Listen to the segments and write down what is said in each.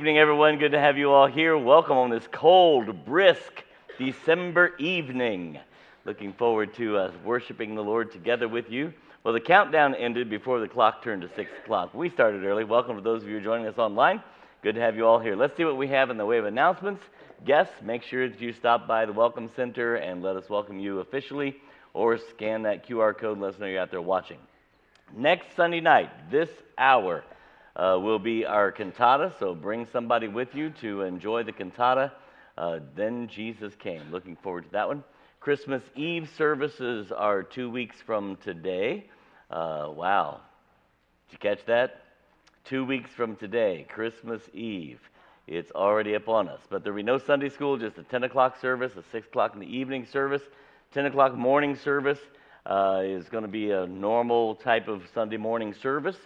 evening, everyone. Good to have you all here. Welcome on this cold, brisk December evening. Looking forward to uh, worshiping the Lord together with you. Well, the countdown ended before the clock turned to 6 o'clock. We started early. Welcome to those of you joining us online. Good to have you all here. Let's see what we have in the way of announcements. Guests, make sure that you stop by the Welcome Center and let us welcome you officially, or scan that QR code and let us know you're out there watching. Next Sunday night, this hour, uh, will be our cantata, so bring somebody with you to enjoy the cantata. Uh, then Jesus came. Looking forward to that one. Christmas Eve services are two weeks from today. Uh, wow. Did you catch that? Two weeks from today, Christmas Eve. It's already upon us. But there will be no Sunday school, just a 10 o'clock service, a 6 o'clock in the evening service. 10 o'clock morning service uh, is going to be a normal type of Sunday morning service.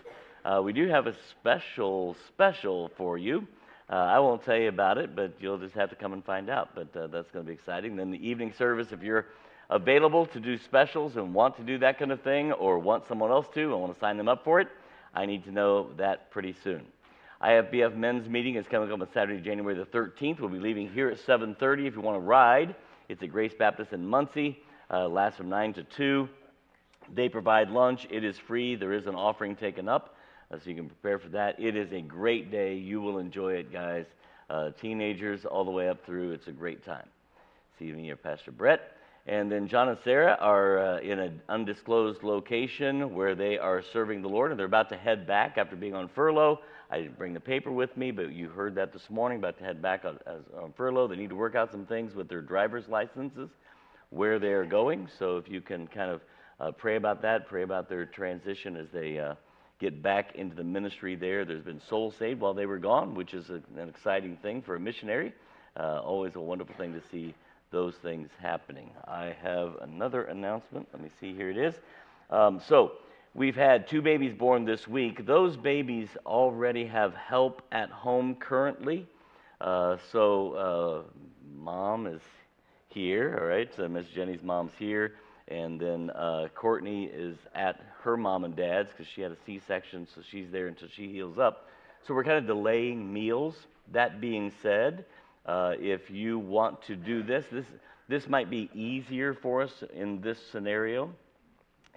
Uh, we do have a special, special for you. Uh, I won't tell you about it, but you'll just have to come and find out. But uh, that's going to be exciting. Then the evening service, if you're available to do specials and want to do that kind of thing, or want someone else to and want to sign them up for it, I need to know that pretty soon. IFBF men's meeting is coming up on Saturday, January the 13th. We'll be leaving here at 7:30. If you want to ride, it's at Grace Baptist in Muncie. Uh, lasts from 9 to 2. They provide lunch. It is free. There is an offering taken up uh, so you can prepare for that. It is a great day. You will enjoy it, guys. Uh, teenagers all the way up through. It's a great time. See you here, Pastor Brett. And then John and Sarah are uh, in an undisclosed location where they are serving the Lord, and they're about to head back after being on furlough. I didn't bring the paper with me, but you heard that this morning, about to head back on, on furlough. They need to work out some things with their driver's licenses, where they are going. So if you can kind of uh, pray about that, pray about their transition as they uh, get back into the ministry there. There's been souls saved while they were gone, which is a, an exciting thing for a missionary. Uh, always a wonderful thing to see those things happening. I have another announcement. Let me see, here it is. Um, so, we've had two babies born this week. Those babies already have help at home currently. Uh, so, uh, mom is here, all right? So, Miss Jenny's mom's here. And then uh, Courtney is at her mom and dad's because she had a C section, so she's there until she heals up. So we're kind of delaying meals. That being said, uh, if you want to do this, this, this might be easier for us in this scenario.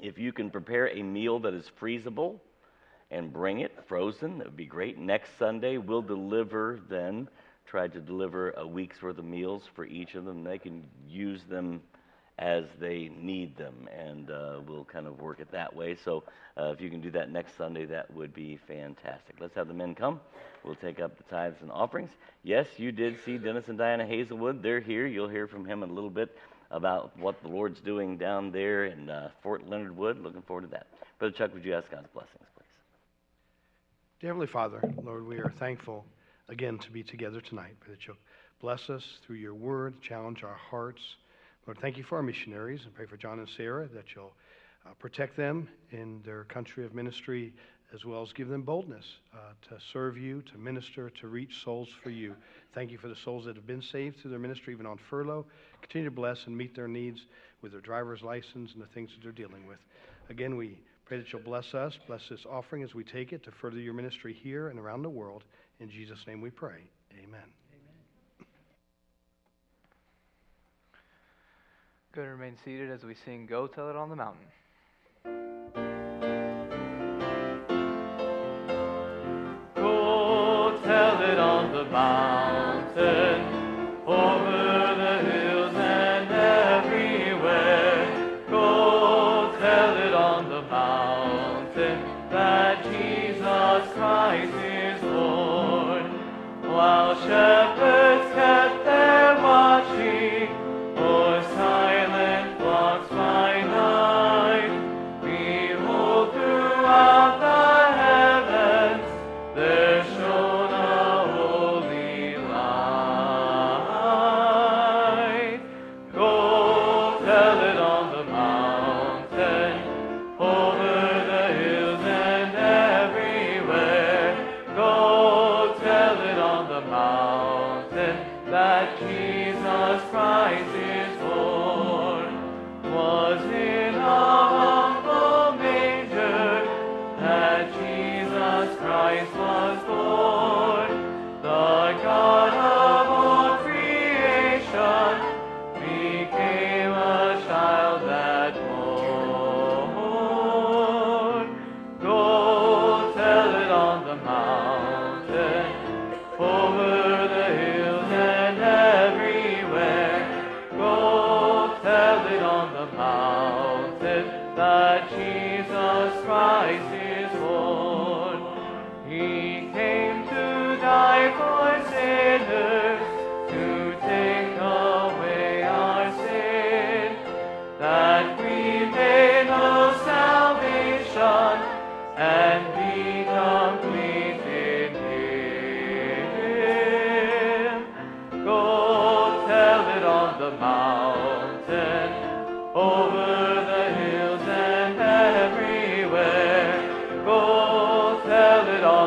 If you can prepare a meal that is freezable and bring it frozen, that would be great. Next Sunday, we'll deliver then, try to deliver a week's worth of meals for each of them. They can use them as they need them, and uh, we'll kind of work it that way. So uh, if you can do that next Sunday, that would be fantastic. Let's have the men come. We'll take up the tithes and offerings. Yes, you did see Dennis and Diana Hazelwood. They're here. You'll hear from him in a little bit about what the Lord's doing down there in uh, Fort Leonard Wood. Looking forward to that. Brother Chuck, would you ask God's blessings, please? Dear Heavenly Father, Lord, we are thankful again to be together tonight. That you'll bless us through your word, challenge our hearts Lord, thank you for our missionaries and pray for John and Sarah that you'll uh, protect them in their country of ministry as well as give them boldness uh, to serve you, to minister, to reach souls for you. Thank you for the souls that have been saved through their ministry, even on furlough. Continue to bless and meet their needs with their driver's license and the things that they're dealing with. Again, we pray that you'll bless us, bless this offering as we take it to further your ministry here and around the world. In Jesus' name we pray. Amen. Go and remain seated as we sing Go Tell It on the Mountain. Go tell it on the mountain, over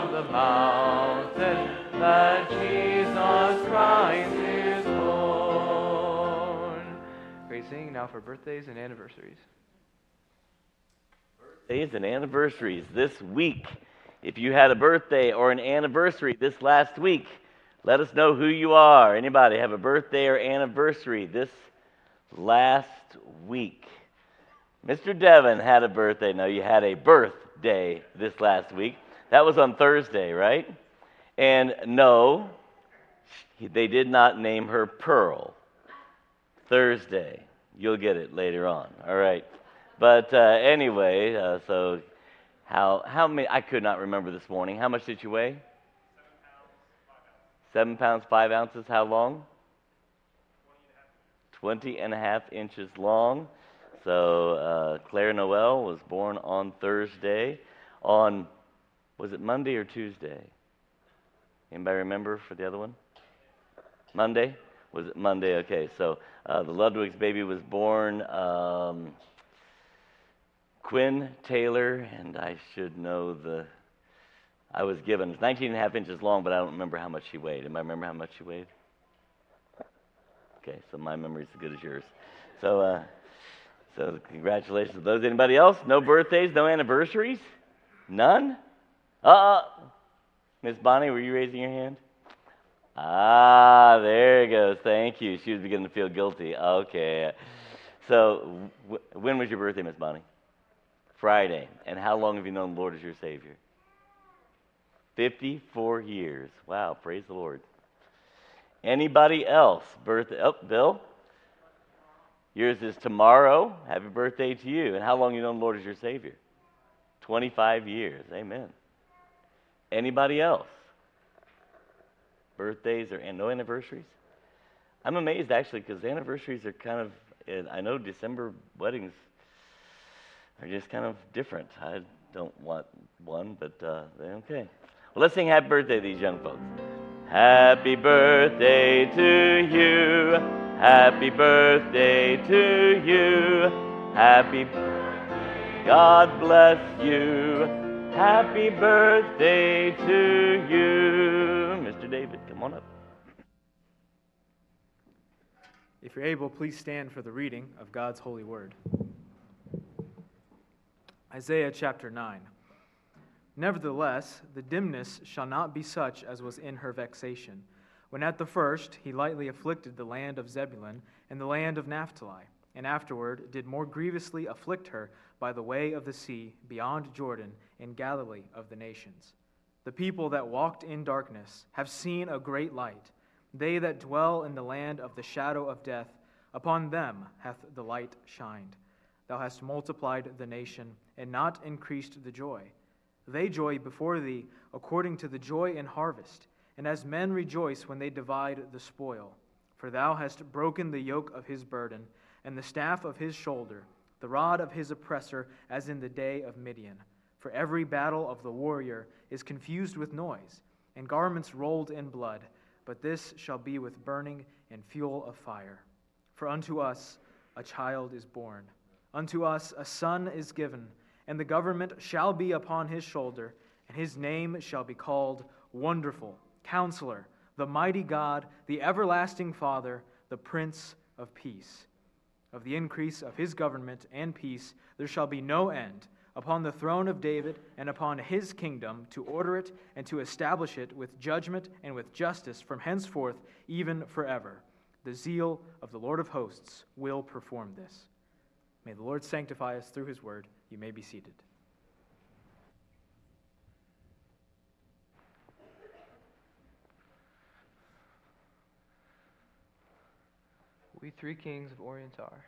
the mountain that Jesus Christ is born. Great singing now for birthdays and anniversaries. Birthdays and anniversaries this week. If you had a birthday or an anniversary this last week, let us know who you are. Anybody have a birthday or anniversary this last week? Mr. Devon had a birthday. No, you had a birthday this last week. That was on Thursday, right? And no, they did not name her Pearl. Thursday. You'll get it later on. All right. But uh, anyway, uh, so how how many? I could not remember this morning. How much did you weigh? Seven pounds five ounces. How long? Twenty and a half inches long. So uh, Claire Noel was born on Thursday. On was it Monday or Tuesday? Anybody remember for the other one? Monday? Was it Monday? Okay, so uh, the Ludwig's baby was born. Um, Quinn Taylor, and I should know the. I was given 19 and a half inches long, but I don't remember how much she weighed. Anybody remember how much she weighed? Okay, so my memory's as good as yours. So, uh, so congratulations to those. Anybody else? No birthdays, no anniversaries, none. Uh, Miss Bonnie, were you raising your hand? Ah, there it goes. Thank you. She was beginning to feel guilty. Okay. So, w- when was your birthday, Miss Bonnie? Friday. And how long have you known the Lord as your Savior? 54 years. Wow, praise the Lord. Anybody else? Birthday? Oh, Bill? Yours is tomorrow. Happy birthday to you. And how long you known the Lord as your Savior? 25 years. Amen. Anybody else? Birthdays or no anniversaries? I'm amazed actually because anniversaries are kind of, I know December weddings are just kind of different. I don't want one, but uh, they're okay. Well, let's sing happy birthday to these young folks. Happy birthday to you. Happy birthday to you. Happy God bless you. Happy birthday to you. Mr. David, come on up. If you're able, please stand for the reading of God's holy word. Isaiah chapter 9. Nevertheless, the dimness shall not be such as was in her vexation, when at the first he lightly afflicted the land of Zebulun and the land of Naphtali, and afterward did more grievously afflict her by the way of the sea beyond Jordan in Galilee of the nations. The people that walked in darkness have seen a great light. They that dwell in the land of the shadow of death, upon them hath the light shined. Thou hast multiplied the nation, and not increased the joy. They joy before thee according to the joy in harvest, and as men rejoice when they divide the spoil. For thou hast broken the yoke of his burden, and the staff of his shoulder, the rod of his oppressor, as in the day of Midian. For every battle of the warrior is confused with noise, and garments rolled in blood, but this shall be with burning and fuel of fire. For unto us a child is born, unto us a son is given, and the government shall be upon his shoulder, and his name shall be called Wonderful, Counselor, the Mighty God, the Everlasting Father, the Prince of Peace. Of the increase of his government and peace there shall be no end upon the throne of David and upon his kingdom to order it and to establish it with judgment and with justice from henceforth even forever. The zeal of the Lord of hosts will perform this. May the Lord sanctify us through his word. You may be seated. We three kings of Orient are.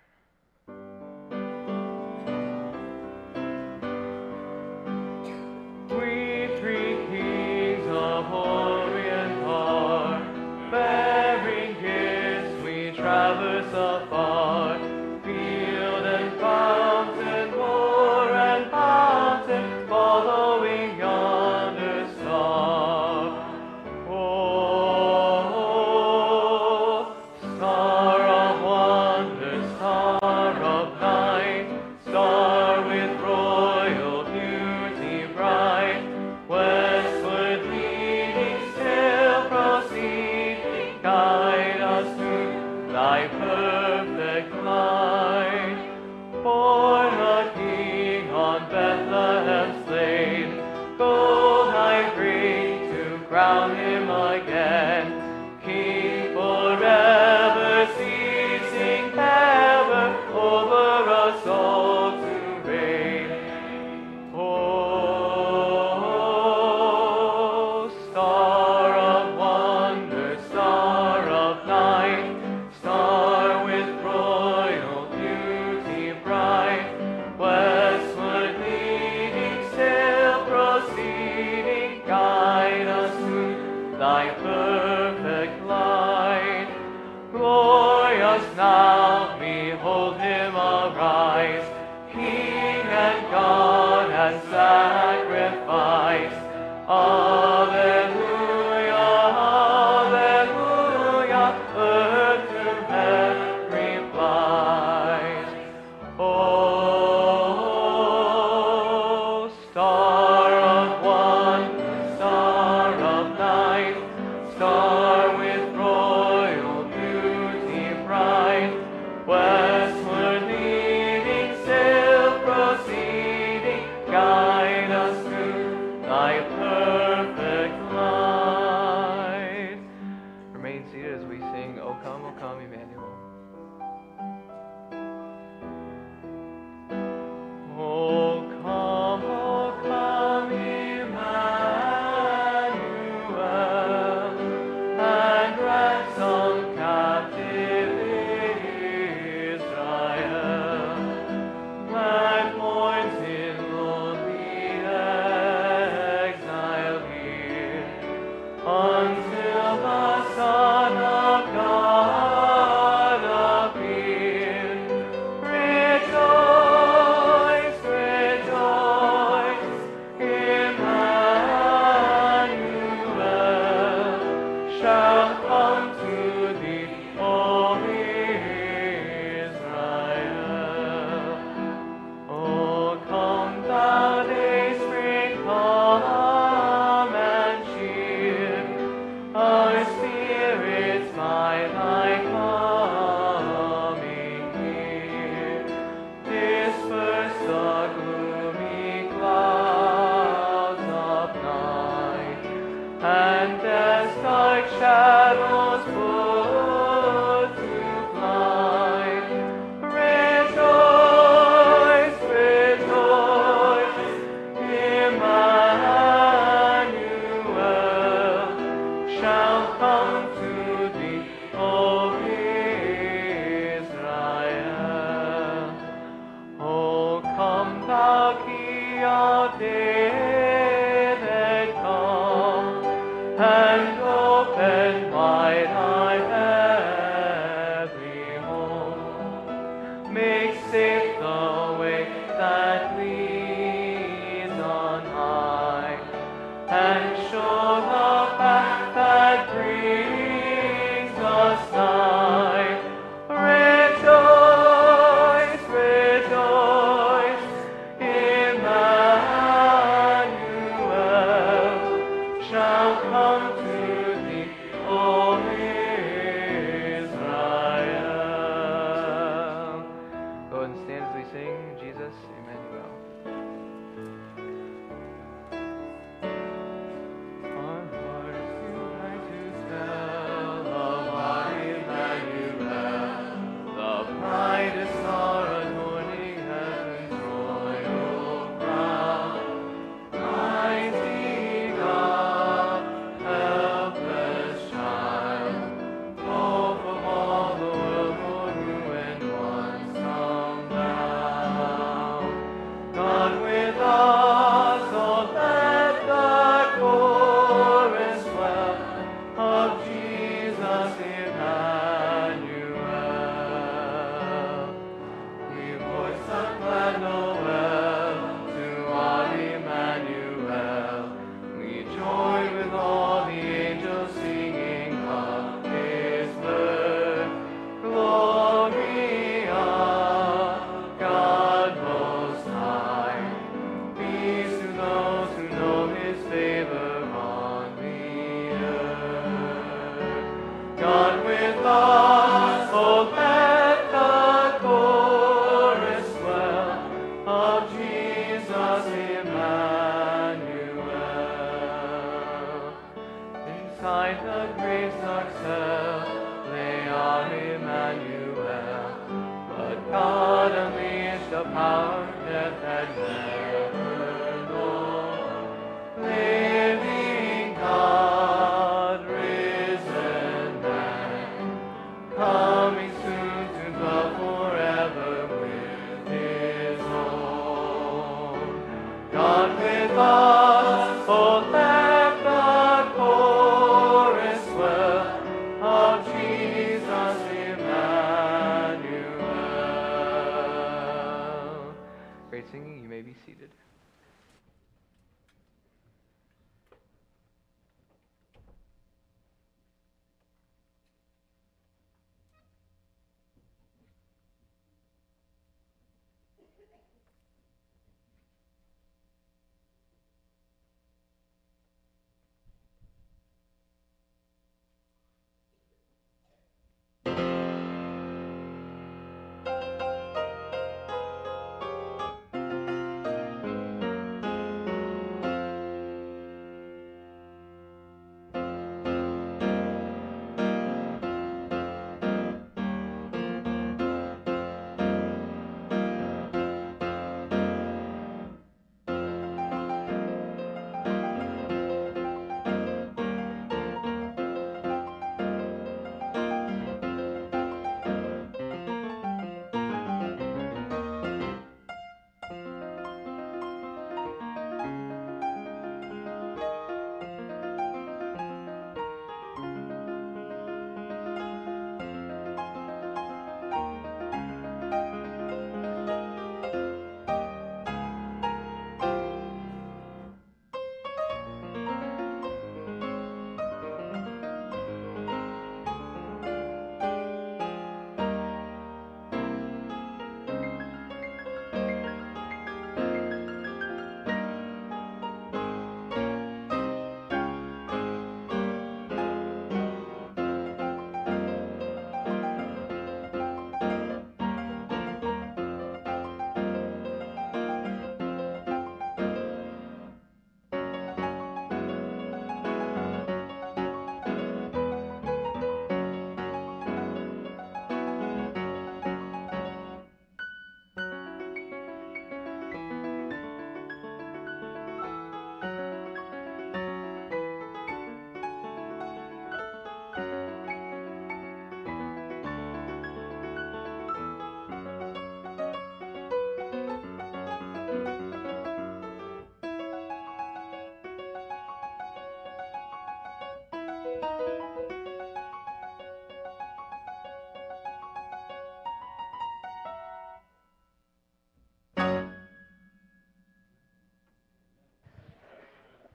Emmanuel.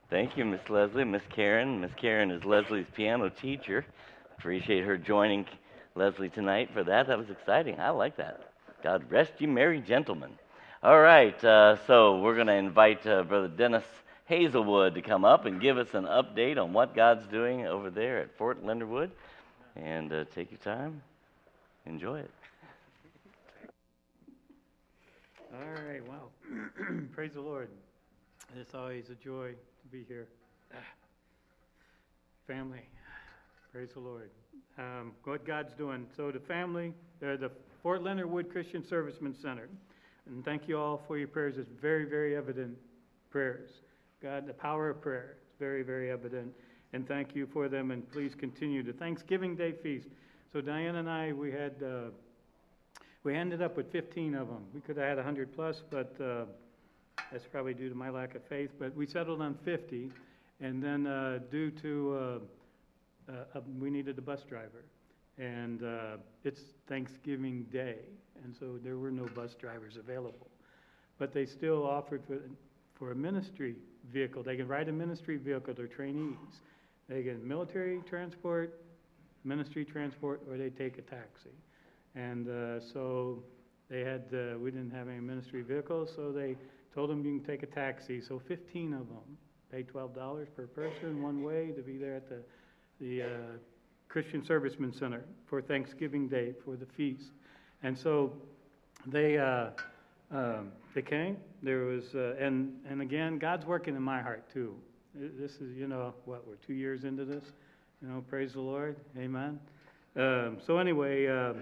Thank you, Miss Leslie, Miss Karen. Miss Karen is Leslie's piano teacher. Appreciate her joining Leslie tonight for that. That was exciting. I like that. God rest you, merry gentlemen. All right, uh, so we're going to invite uh, Brother Dennis Hazelwood to come up and give us an update on what God's doing over there at Fort Leonard Wood. And uh, take your time, enjoy it. All right, wow. Praise the Lord. It's always a joy to be here. Family, praise the Lord. Um, what God's doing. So, the family, they're the Fort Leonard Wood Christian Servicemen Center. And thank you all for your prayers. It's very, very evident prayers. God, the power of prayer is very, very evident. And thank you for them. And please continue the Thanksgiving Day feast. So, Diane and I, we had. Uh, we ended up with 15 of them. We could have had 100 plus, but uh, that's probably due to my lack of faith. But we settled on 50, and then uh, due to uh, uh, we needed a bus driver, and uh, it's Thanksgiving Day, and so there were no bus drivers available. But they still offered for, for a ministry vehicle. They can ride a ministry vehicle. They're trainees. They get military transport, ministry transport, or they take a taxi. And uh, so they had, uh, we didn't have any ministry vehicles, so they told them you can take a taxi. So 15 of them pay $12 per person one way to be there at the, the uh, Christian Servicemen Center for Thanksgiving Day for the feast. And so they, uh, um, they came. There was, uh, and, and again, God's working in my heart too. This is, you know, what, we're two years into this? You know, praise the Lord. Amen. Um, so anyway, uh,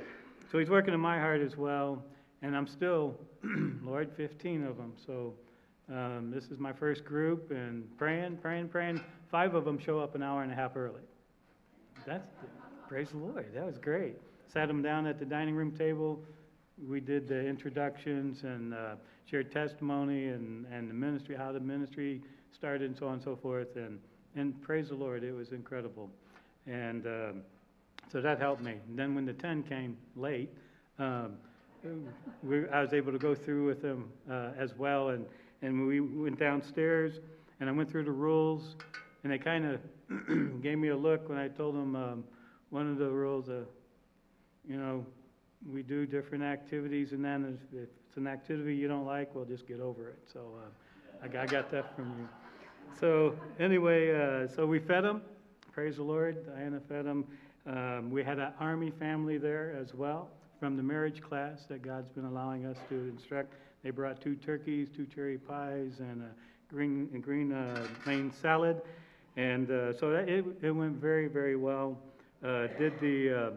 so he's working in my heart as well, and I'm still, Lord, 15 of them. So um, this is my first group, and praying, praying, praying. Five of them show up an hour and a half early. That's praise the Lord. That was great. Sat them down at the dining room table. We did the introductions and uh, shared testimony and, and the ministry, how the ministry started, and so on and so forth. And and praise the Lord, it was incredible. And um, so that helped me. And then when the 10 came late, um, we, I was able to go through with them uh, as well. And, and we went downstairs, and I went through the rules, and they kind of gave me a look when I told them um, one of the rules, uh, you know, we do different activities, and then if it's an activity you don't like, well, just get over it. So uh, I, I got that from you. So anyway, uh, so we fed them. Praise the Lord. Diana fed them. Um, we had an Army family there as well from the marriage class that God's been allowing us to instruct. They brought two turkeys, two cherry pies, and a green, a green uh, plain salad. And uh, so that, it, it went very, very well. Uh, did the uh,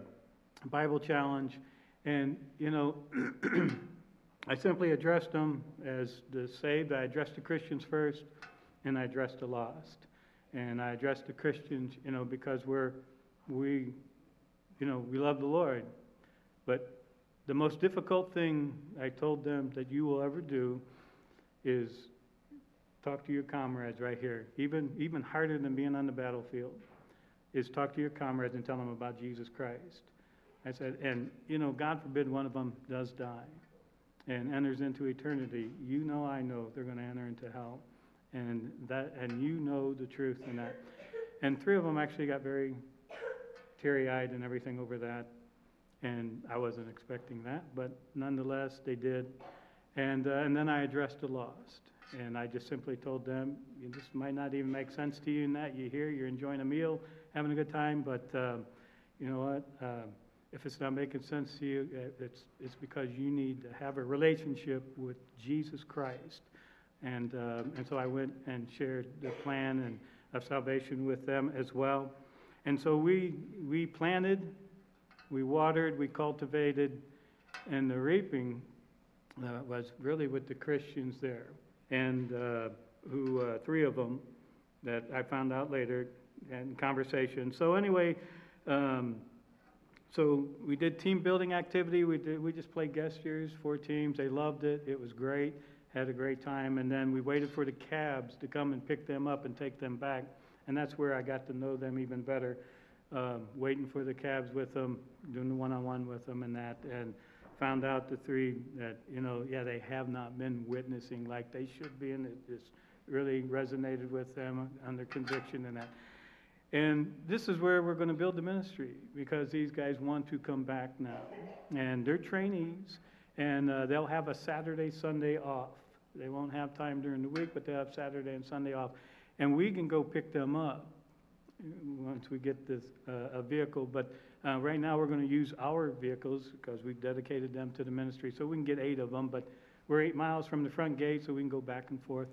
Bible challenge. And, you know, I simply addressed them as the saved. I addressed the Christians first, and I addressed the lost. And I addressed the Christians, you know, because we're we, you know, we love the Lord. But the most difficult thing I told them that you will ever do is talk to your comrades right here. Even, even harder than being on the battlefield is talk to your comrades and tell them about Jesus Christ. I said, and, you know, God forbid one of them does die and enters into eternity. You know, I know they're going to enter into hell. And that, and you know the truth in that. And three of them actually got very teary eyed and everything over that. And I wasn't expecting that, but nonetheless, they did. And, uh, and then I addressed the lost. And I just simply told them, this might not even make sense to you in that you're here, you're enjoying a meal, having a good time, but uh, you know what? Uh, if it's not making sense to you, uh, it's, it's because you need to have a relationship with Jesus Christ. And, uh, and so I went and shared the plan and, of salvation with them as well. And so we, we planted, we watered, we cultivated, and the reaping uh, was really with the Christians there. And uh, who, uh, three of them that I found out later in conversation. So, anyway, um, so we did team building activity. We, did, we just played Guesstures, four teams. They loved it. It was great. Had a great time. And then we waited for the cabs to come and pick them up and take them back and that's where I got to know them even better. Um, waiting for the cabs with them, doing the one-on-one with them, and that, and found out the three that you know, yeah, they have not been witnessing like they should be, and it just really resonated with them their conviction and that. And this is where we're going to build the ministry because these guys want to come back now. And they're trainees, and uh, they'll have a Saturday, Sunday off. They won't have time during the week, but they'll have Saturday and Sunday off. And we can go pick them up once we get this uh, a vehicle. But uh, right now, we're going to use our vehicles because we've dedicated them to the ministry. So we can get eight of them, but we're eight miles from the front gate, so we can go back and forth.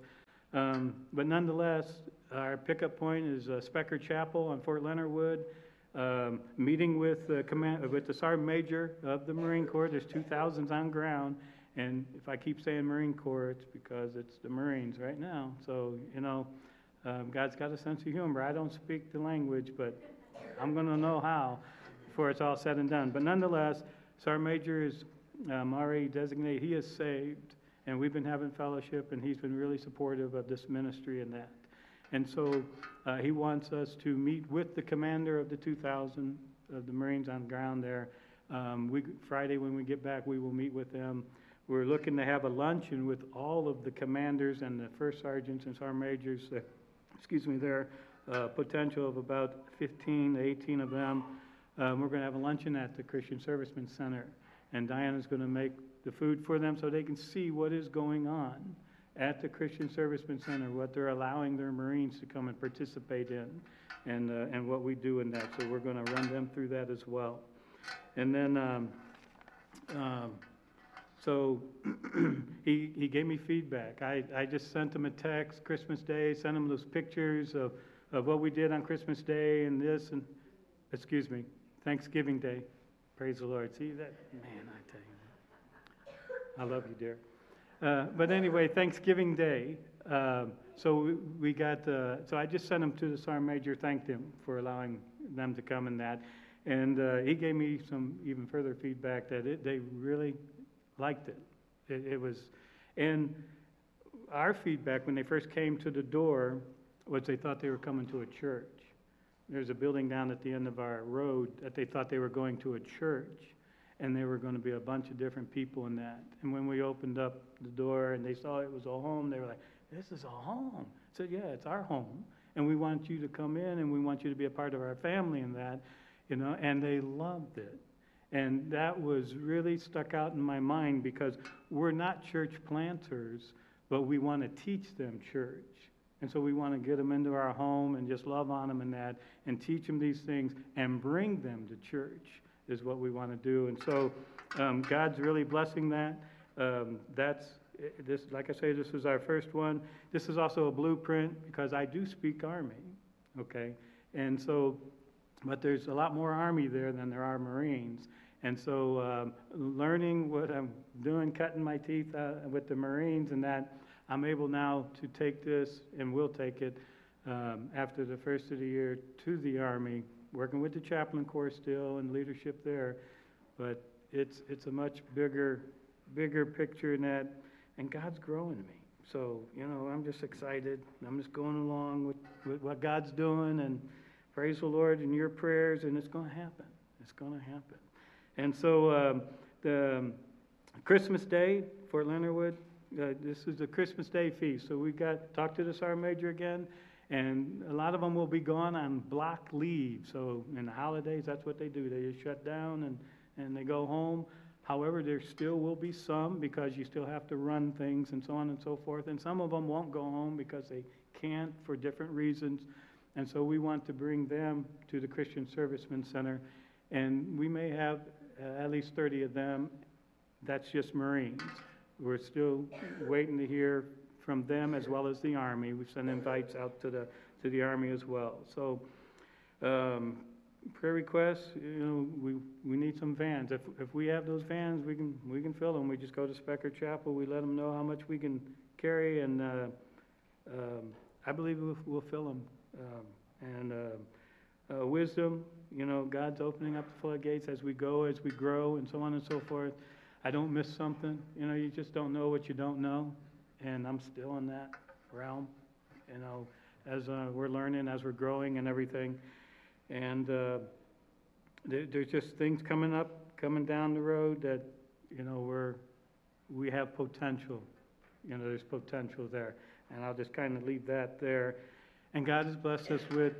Um, but nonetheless, our pickup point is uh, Specker Chapel on Fort Leonard Wood. Um, meeting with the command, with the Sergeant Major of the Marine Corps. There's 2,000s on ground, and if I keep saying Marine Corps, it's because it's the Marines right now. So you know, um, God's got a sense of humor. I don't speak the language, but I'm going to know how before it's all said and done. But nonetheless, Sergeant Major is um, already designated. He is saved, and we've been having fellowship, and he's been really supportive of this ministry and that. And so uh, he wants us to meet with the commander of the 2,000 of the Marines on ground there. Um, we, Friday, when we get back, we will meet with them. We're looking to have a luncheon with all of the commanders and the first sergeants and sergeant majors. Excuse me, there uh, potential of about 15 to 18 of them. Um, we're going to have a luncheon at the Christian Servicemen Center, and Diana's going to make the food for them so they can see what is going on at the Christian Servicemen Center, what they're allowing their Marines to come and participate in, and, uh, and what we do in that. So we're going to run them through that as well. And then, um, um, so he, he gave me feedback. I, I just sent him a text Christmas Day, sent him those pictures of, of what we did on Christmas Day and this and, excuse me, Thanksgiving Day. Praise the Lord. See that? Man, I tell you. I love you, dear. Uh, but anyway, Thanksgiving Day. Um, so we, we got, uh, so I just sent him to the sergeant major, thanked him for allowing them to come in that. And uh, he gave me some even further feedback that it, they really liked it. it. It was, and our feedback when they first came to the door was they thought they were coming to a church. There's a building down at the end of our road that they thought they were going to a church and there were going to be a bunch of different people in that. And when we opened up the door and they saw it was a home, they were like, This is a home. I said, Yeah, it's our home. And we want you to come in and we want you to be a part of our family in that, you know, and they loved it. And that was really stuck out in my mind because we're not church planters, but we want to teach them church. And so we want to get them into our home and just love on them and that and teach them these things and bring them to church is what we want to do. And so um, God's really blessing that. Um, that's this, like I say, this is our first one. This is also a blueprint because I do speak Army, okay? And so, but there's a lot more Army there than there are Marines. And so, um, learning what I'm doing, cutting my teeth uh, with the Marines, and that I'm able now to take this and will take it um, after the first of the year to the Army working with the chaplain corps still and leadership there, but it's it's a much bigger bigger picture in that, and God's growing me. So you know, I'm just excited. I'm just going along with, with what God's doing, and praise the Lord in your prayers, and it's going to happen. It's going to happen. And so um, the um, Christmas Day, Fort Leonard Wood. Uh, this is the Christmas Day feast. So we got talked to the sergeant major again. And a lot of them will be gone on block leave. So in the holidays, that's what they do. They just shut down and, and they go home. However, there still will be some because you still have to run things and so on and so forth. And some of them won't go home because they can't for different reasons. And so we want to bring them to the Christian Servicemen Center. And we may have at least 30 of them. That's just Marines. We're still waiting to hear from them as well as the Army. We've sent invites out to the, to the Army as well. So, um, prayer requests, you know, we, we need some vans. If, if we have those vans, we can, we can fill them. We just go to Specker Chapel, we let them know how much we can carry, and uh, um, I believe we'll, we'll fill them. Um, and uh, uh, wisdom, you know, God's opening up the floodgates as we go, as we grow, and so on and so forth. I don't miss something. You know, you just don't know what you don't know and I'm still in that realm, you know, as uh, we're learning, as we're growing and everything. And uh, there, there's just things coming up, coming down the road that, you know, we're, we have potential. You know, there's potential there. And I'll just kind of leave that there. And God has blessed us with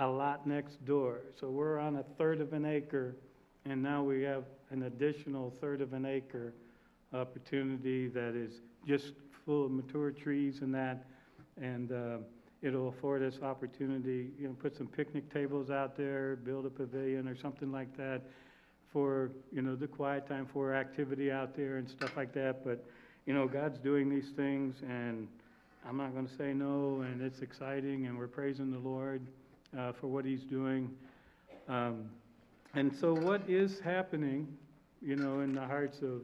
a lot next door. So we're on a third of an acre, and now we have an additional third of an acre opportunity that is just full of mature trees and that. And uh, it'll afford us opportunity, you know, put some picnic tables out there, build a pavilion or something like that for, you know, the quiet time for activity out there and stuff like that. But, you know, God's doing these things and I'm not going to say no, and it's exciting, and we're praising the Lord uh, for what He's doing. Um, and so, what is happening, you know, in the hearts of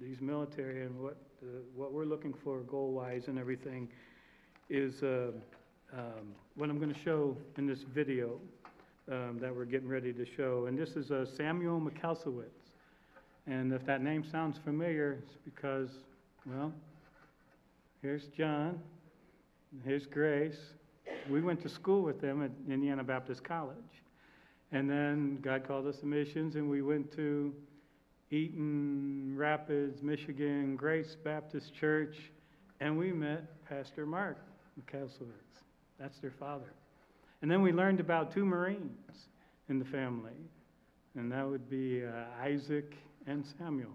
these military and what uh, what we're looking for goal-wise and everything is uh, um, what I'm going to show in this video um, that we're getting ready to show. And this is uh, Samuel McKelsiewicz. And if that name sounds familiar, it's because, well, here's John, here's Grace. We went to school with them at Indiana Baptist College. And then God called us to missions, and we went to Eaton Rapids, Michigan, Grace Baptist Church, and we met Pastor Mark McKelsiewicz. That's their father. And then we learned about two Marines in the family, and that would be uh, Isaac and Samuel.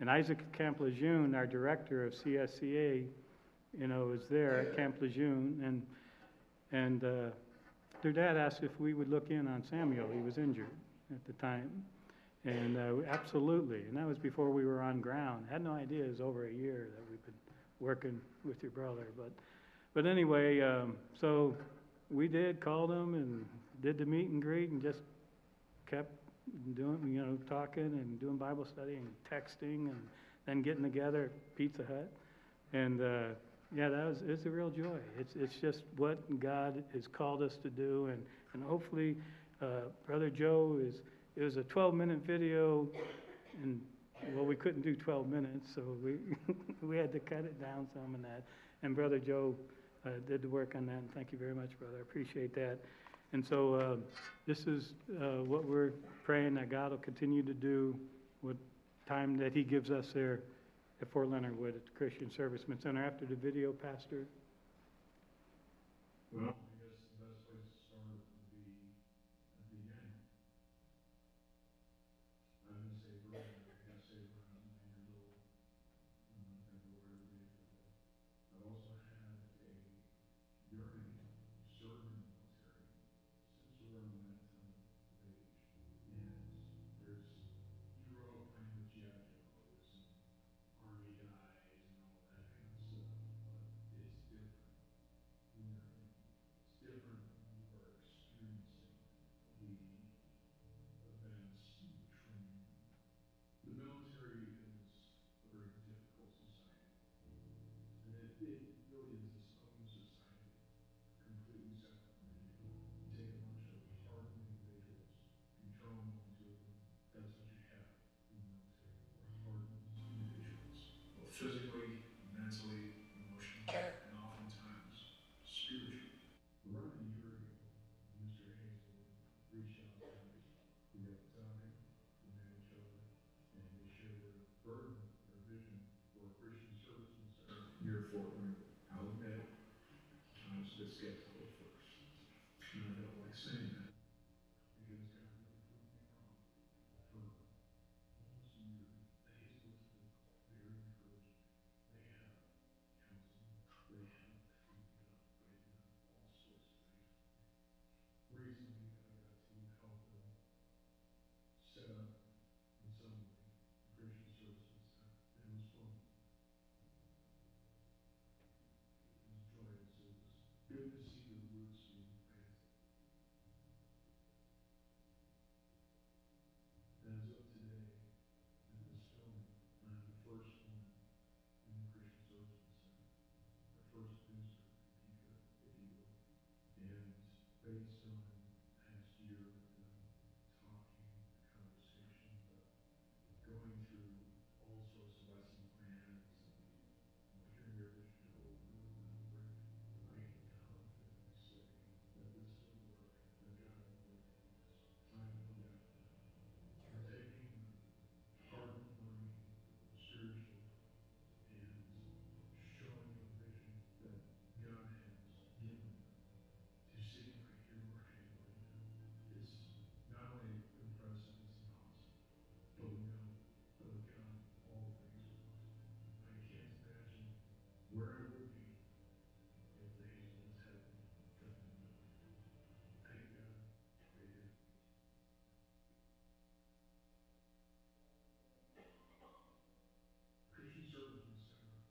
And Isaac Camp Lejeune, our director of CSCA, you know, was there at Camp Lejeune, and and uh, their dad asked if we would look in on Samuel. He was injured at the time, and uh, absolutely. And that was before we were on ground. Had no idea it was over a year that we've been working with your brother, but but anyway, um, so we did called him and did the meet and greet and just kept doing you know talking and doing Bible study and texting and then getting together at Pizza Hut and. Uh, yeah, that was it's a real joy. It's it's just what God has called us to do, and and hopefully, uh, Brother Joe is it was a 12 minute video, and well we couldn't do 12 minutes, so we we had to cut it down some and that. And Brother Joe uh, did the work on that, and thank you very much, brother. I appreciate that. And so uh, this is uh, what we're praying that God will continue to do with time that He gives us there at Fort Leonard Wood at the Christian Servicemen Center after the video, Pastor? Well,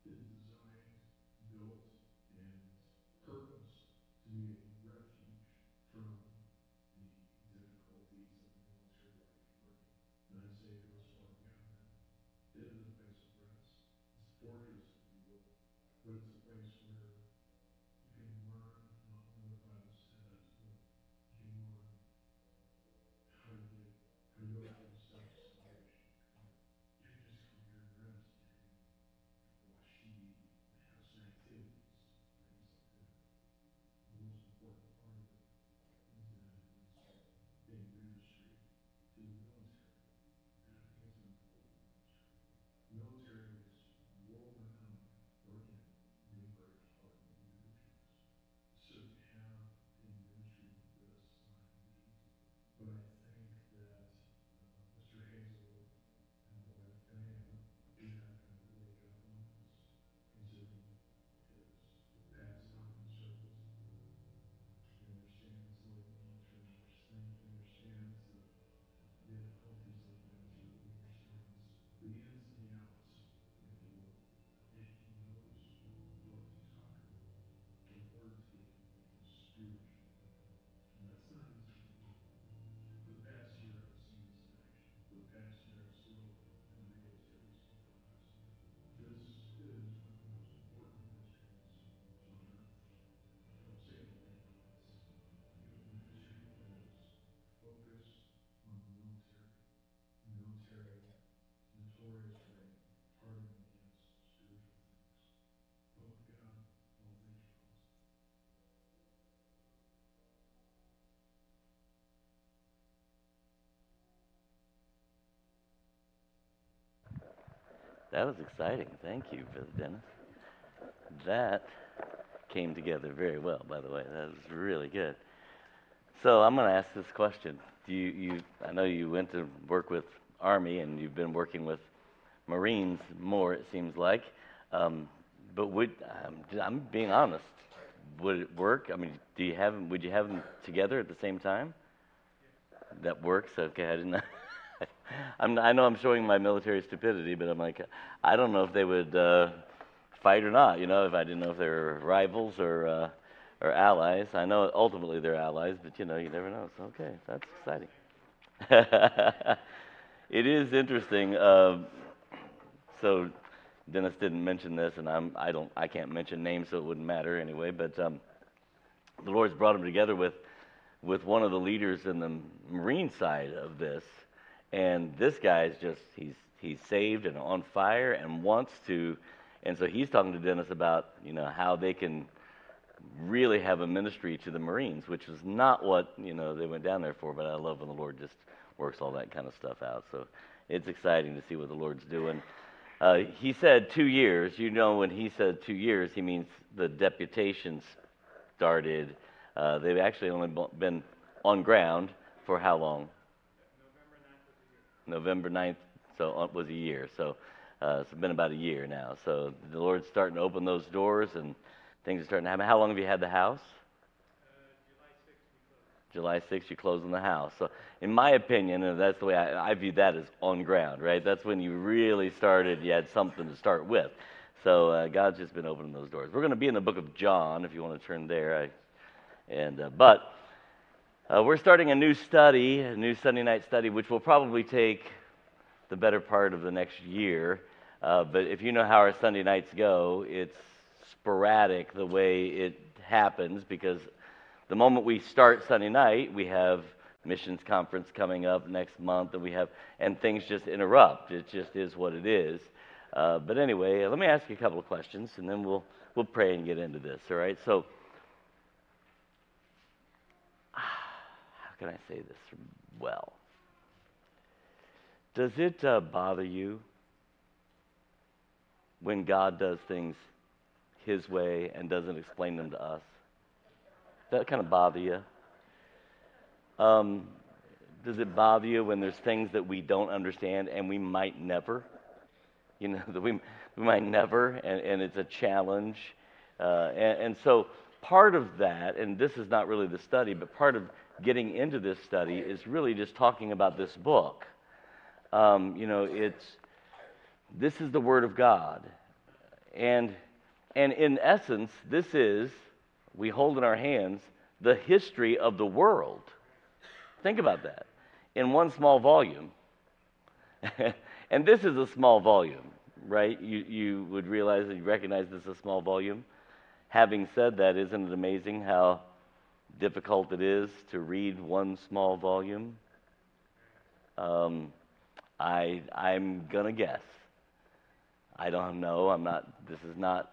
is That was exciting. Thank you, Brother Dennis. That came together very well, by the way. That was really good. So I'm going to ask this question. Do you, you, I know you went to work with Army and you've been working with Marines more, it seems like. Um, but would, um, I'm being honest, would it work? I mean, do you have would you have them together at the same time? That works? Okay, I didn't know. I'm, I know I'm showing my military stupidity, but I'm like, I don't know if they would uh, fight or not. You know, if I didn't know if they were rivals or uh, or allies. I know ultimately they're allies, but you know, you never know. So okay, that's exciting. it is interesting. Uh, so Dennis didn't mention this, and I'm I don't I can't mention names, so it wouldn't matter anyway. But um, the Lord's brought them together with with one of the leaders in the Marine side of this, and this guy's just he's he's saved and on fire and wants to, and so he's talking to Dennis about you know how they can really have a ministry to the Marines, which is not what you know they went down there for. But I love when the Lord just works all that kind of stuff out. So it's exciting to see what the Lord's doing. Uh, he said two years. You know, when he said two years, he means the deputations started. Uh, they've actually only been on ground for how long? November 9th, so it was a year. So uh, it's been about a year now. So the Lord's starting to open those doors and things are starting to happen. How long have you had the house? July 6th, you close on the house. So, in my opinion, and that's the way I, I view that as on ground, right? That's when you really started, you had something to start with. So, uh, God's just been opening those doors. We're going to be in the book of John, if you want to turn there. I, and, uh, but uh, we're starting a new study, a new Sunday night study, which will probably take the better part of the next year. Uh, but if you know how our Sunday nights go, it's sporadic the way it happens because the moment we start Sunday night, we have missions conference coming up next month, and we have and things just interrupt. It just is what it is. Uh, but anyway, let me ask you a couple of questions, and then we'll we'll pray and get into this. All right. So, how can I say this well? Does it uh, bother you when God does things His way and doesn't explain them to us? Does that kind of bother you? Um, does it bother you when there's things that we don't understand and we might never? You know, that we, we might never, and, and it's a challenge. Uh, and, and so part of that, and this is not really the study, but part of getting into this study is really just talking about this book. Um, you know, it's this is the Word of God, and, and in essence, this is, we hold in our hands, the history of the world. Think about that. In one small volume. and this is a small volume, right? You, you would realize you recognize this is a small volume. Having said that, isn't it amazing how difficult it is to read one small volume? Um, I, I'm going to guess. I don't know. I'm not, this is not,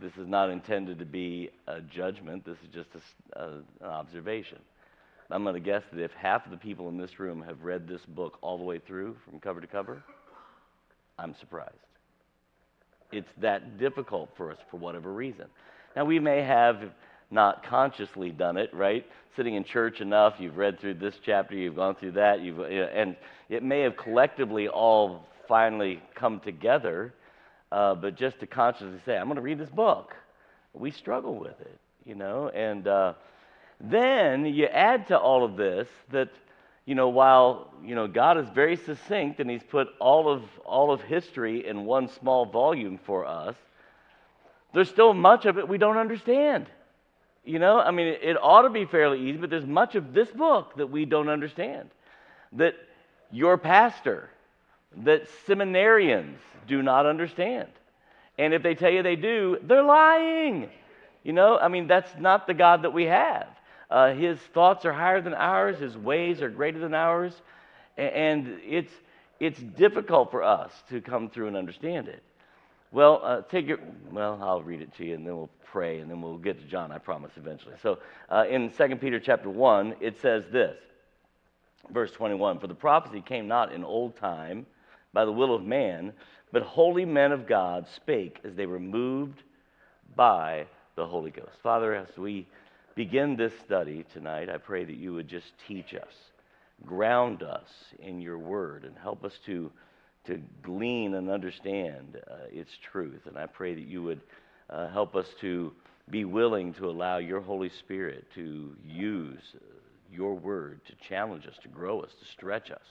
this is not intended to be a judgment. This is just a, a, an observation. I'm going to guess that if half of the people in this room have read this book all the way through from cover to cover, I'm surprised. It's that difficult for us for whatever reason. Now, we may have not consciously done it, right? Sitting in church enough, you've read through this chapter, you've gone through that, you've, and it may have collectively all finally come together, uh, but just to consciously say, I'm going to read this book, we struggle with it, you know? And uh, then you add to all of this that, you know, while, you know, God is very succinct and He's put all of, all of history in one small volume for us, there's still much of it we don't understand. You know, I mean, it ought to be fairly easy, but there's much of this book that we don't understand. That your pastor, that seminarians do not understand. And if they tell you they do, they're lying. You know, I mean, that's not the God that we have. Uh, his thoughts are higher than ours, his ways are greater than ours. And it's, it's difficult for us to come through and understand it. Well, uh, take your, well, I'll read it to you and then we'll pray and then we'll get to John, I promise, eventually. So uh, in 2 Peter chapter 1, it says this, verse 21 For the prophecy came not in old time by the will of man, but holy men of God spake as they were moved by the Holy Ghost. Father, as we begin this study tonight, I pray that you would just teach us, ground us in your word, and help us to to glean and understand uh, its truth. And I pray that you would uh, help us to be willing to allow your Holy Spirit to use uh, your word to challenge us, to grow us, to stretch us.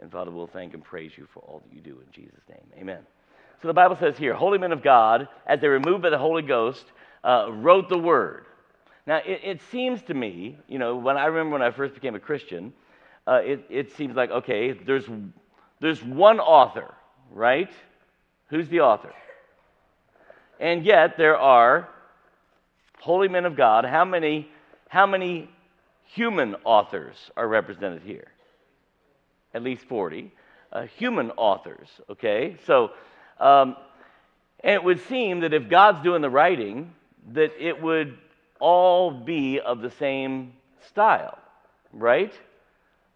And Father, we'll thank and praise you for all that you do in Jesus' name. Amen. So the Bible says here, holy men of God, as they were moved by the Holy Ghost, uh, wrote the word. Now, it, it, seems to me, you know, when I remember when I first became a Christian, uh, it, it seems like, okay, there's there's one author, right? Who's the author? And yet there are holy men of God. How many, how many human authors are represented here? At least 40. Uh, human authors, okay? So, um, and it would seem that if God's doing the writing, that it would all be of the same style, right?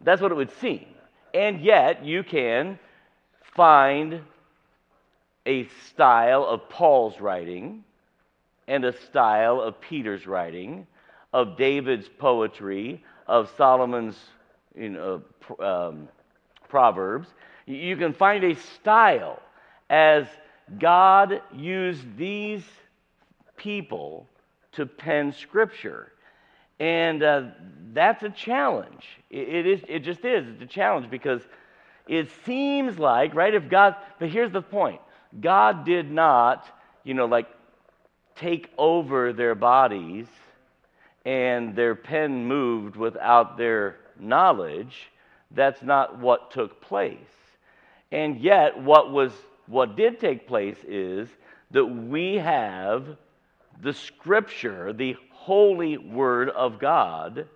That's what it would seem. And yet, you can find a style of Paul's writing and a style of Peter's writing, of David's poetry, of Solomon's you know, um, proverbs. You can find a style as God used these people to pen scripture. And uh, that's a challenge. It, it, is, it just is. It's a challenge because it seems like, right, if God, but here's the point God did not, you know, like take over their bodies and their pen moved without their knowledge. That's not what took place. And yet, what was what did take place is that we have the scripture, the holy Word of God.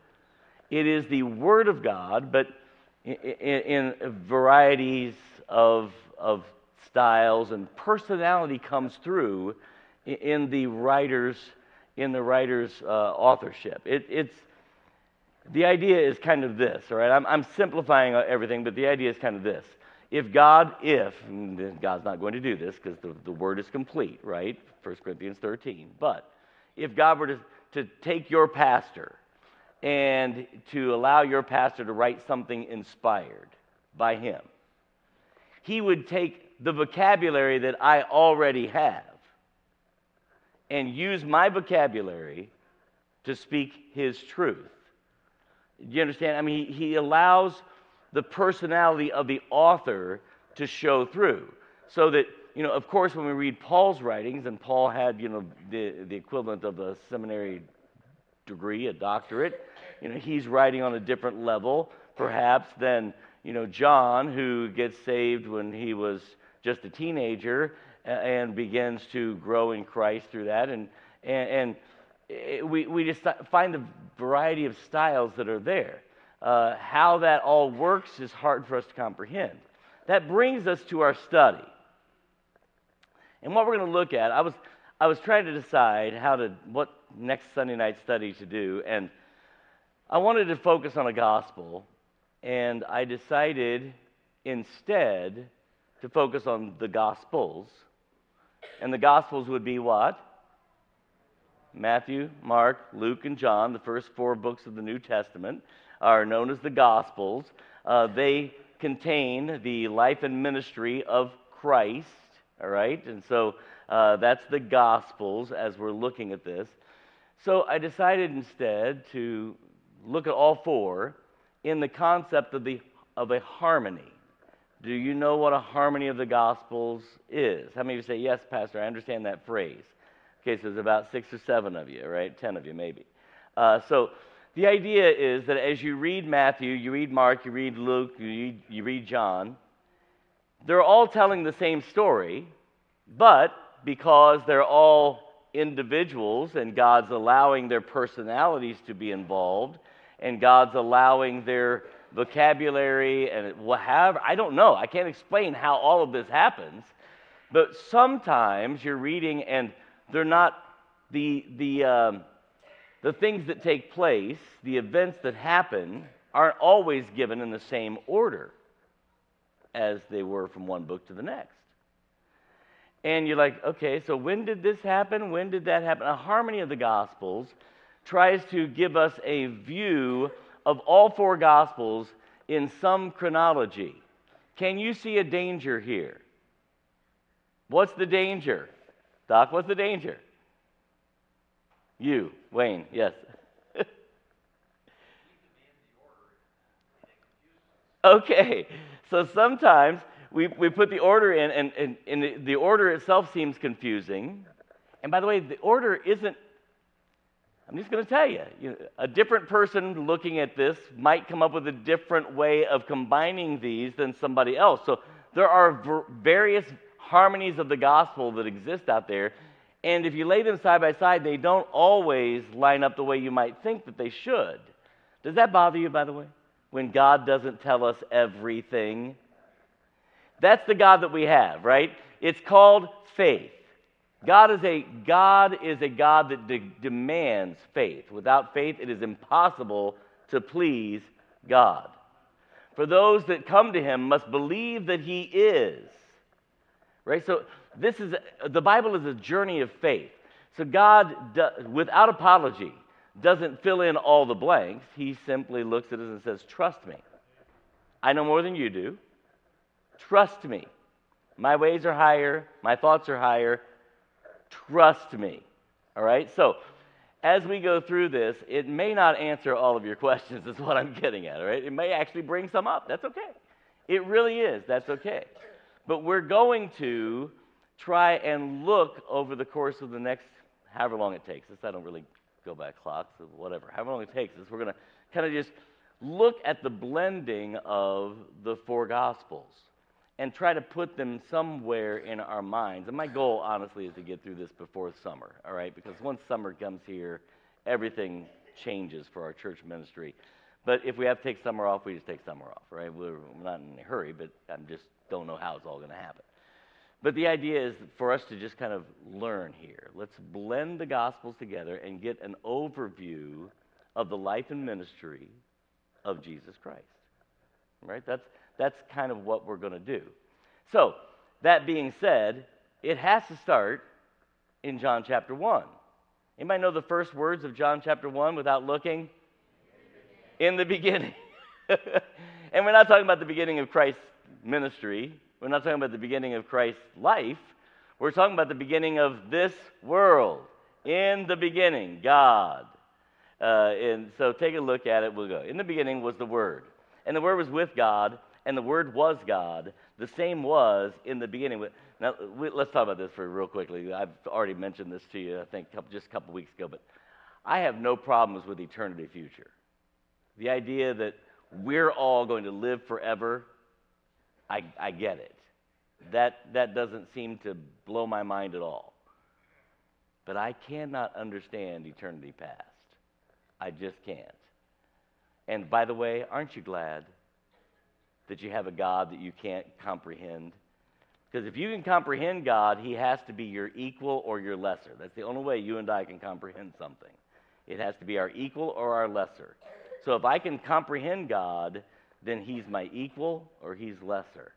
It is the Word of God, but in, in, varieties of, of styles and personality comes through in the writer's in the writer's uh, authorship. It, it's the idea is kind of this, all right? I'm, I'm simplifying everything, but the idea is kind of this. If God, if, God's not going to do this because the, the word is complete, right? 1 Corinthians 13. But if God were to to take your pastor and to allow your pastor to write something inspired by him. He would take the vocabulary that I already have and use my vocabulary to speak his truth. Do you understand? I mean, he, he allows the personality of the author to show through so that you know, of course, when we read Paul's writings, and Paul had, you know, the, the equivalent of a seminary degree, a doctorate, you know, he's writing on a different level, perhaps, than, you know, John, who gets saved when he was just a teenager and begins to grow in Christ through that. And, and, and it, we, we just find the variety of styles that are there. Uh, how that all works is hard for us to comprehend. That brings us to our study. And what we're going to look at, I was, I was trying to decide how to, what next Sunday night study to do, and I wanted to focus on a gospel, and I decided instead to focus on the gospels. And the gospels would be what? Matthew, Mark, Luke, and John, the first four books of the New Testament, are known as the gospels. Uh, they contain the life and ministry of Christ all right? And so uh, that's the Gospels as we're looking at this. So I decided instead to look at all four in the concept of, the, of a harmony. Do you know what a harmony of the Gospels is? How many of you say, Yes, Pastor, I understand that phrase? Okay, so there's about six or seven of you, right? Ten of you, maybe. Uh, so the idea is that as you read Matthew, you read Mark, you read Luke, you read, you read John, they're all telling the same story, but because they're all individuals and God's allowing their personalities to be involved and God's allowing their vocabulary and whatever, I don't know. I can't explain how all of this happens. But sometimes you're reading and they're not the, the, um, the things that take place, the events that happen, aren't always given in the same order as they were from one book to the next. And you're like, okay, so when did this happen? When did that happen? A harmony of the Gospels tries to give us a view of all four Gospels in some chronology. Can you see a danger here? What's the danger? Doc, what's the danger? You, Wayne, yes. okay, so sometimes we, we put the order in, and, and, and the, order itself seems confusing. And by the way, the order isn't, I'm just going to tell you, you know, a different person looking at this might come up with a different way of combining these than somebody else. So there are various harmonies of the gospel that exist out there. And if you lay them side by side, they don't always line up the way you might think that they should. Does that bother you, by the way? When God doesn't tell us everything? That's the God that we have, right? It's called faith. God is a God is a God that de- demands faith. Without faith, it is impossible to please God. For those that come to him must believe that he is. Right? So this is the Bible is a journey of faith. So God without apology doesn't fill in all the blanks. He simply looks at us and says, "Trust me. I know more than you do. Trust me. My ways are higher, my thoughts are higher. Trust me. All right? So, as we go through this, it may not answer all of your questions, is what I'm getting at, all right? It may actually bring some up. That's okay. It really is. That's okay. But we're going to try and look over the course of the next, however long it takes us. I don't really go by clocks whatever. However long it takes us, we're going to kind of just look at the blending of the four Gospels and try to put them somewhere in our minds. And my goal, honestly, is to get through this before summer, all right? Because once summer comes here, everything changes for our church ministry. But if we have to take summer off, we just take summer off, right? We're not in a hurry, but I just don't know how it's all going to happen. But the idea is for us to just kind of learn here. Let's blend the Gospels together and get an overview of the life and ministry of Jesus Christ. Right? That's, that's kind of what we're going to do. So, that being said, it has to start in John chapter 1. Anybody know the first words of John chapter 1 without looking? In the beginning. and we're not talking about the beginning of Christ's ministry. We're not talking about the beginning of Christ's life. We're talking about the beginning of this world. In the beginning, God. Uh, and so take a look at it. We'll go. In the beginning was the Word. And the Word was with God, and the Word was God. The same was in the beginning. Now, we, let's talk about this for real quickly. I've already mentioned this to you, I think, just a couple weeks ago, but I have no problems with eternity future. The idea that we're all going to live forever, I, I get it. That, that doesn't seem to blow my mind at all. But I cannot understand eternity past. I just can't. And by the way, aren't you glad that you have a God that you can't comprehend? Because if you can comprehend God, He has to be your equal or your lesser. That's the only way you and I can comprehend something. It has to be our equal or our lesser. So if I can comprehend God, then He's my equal or He's lesser.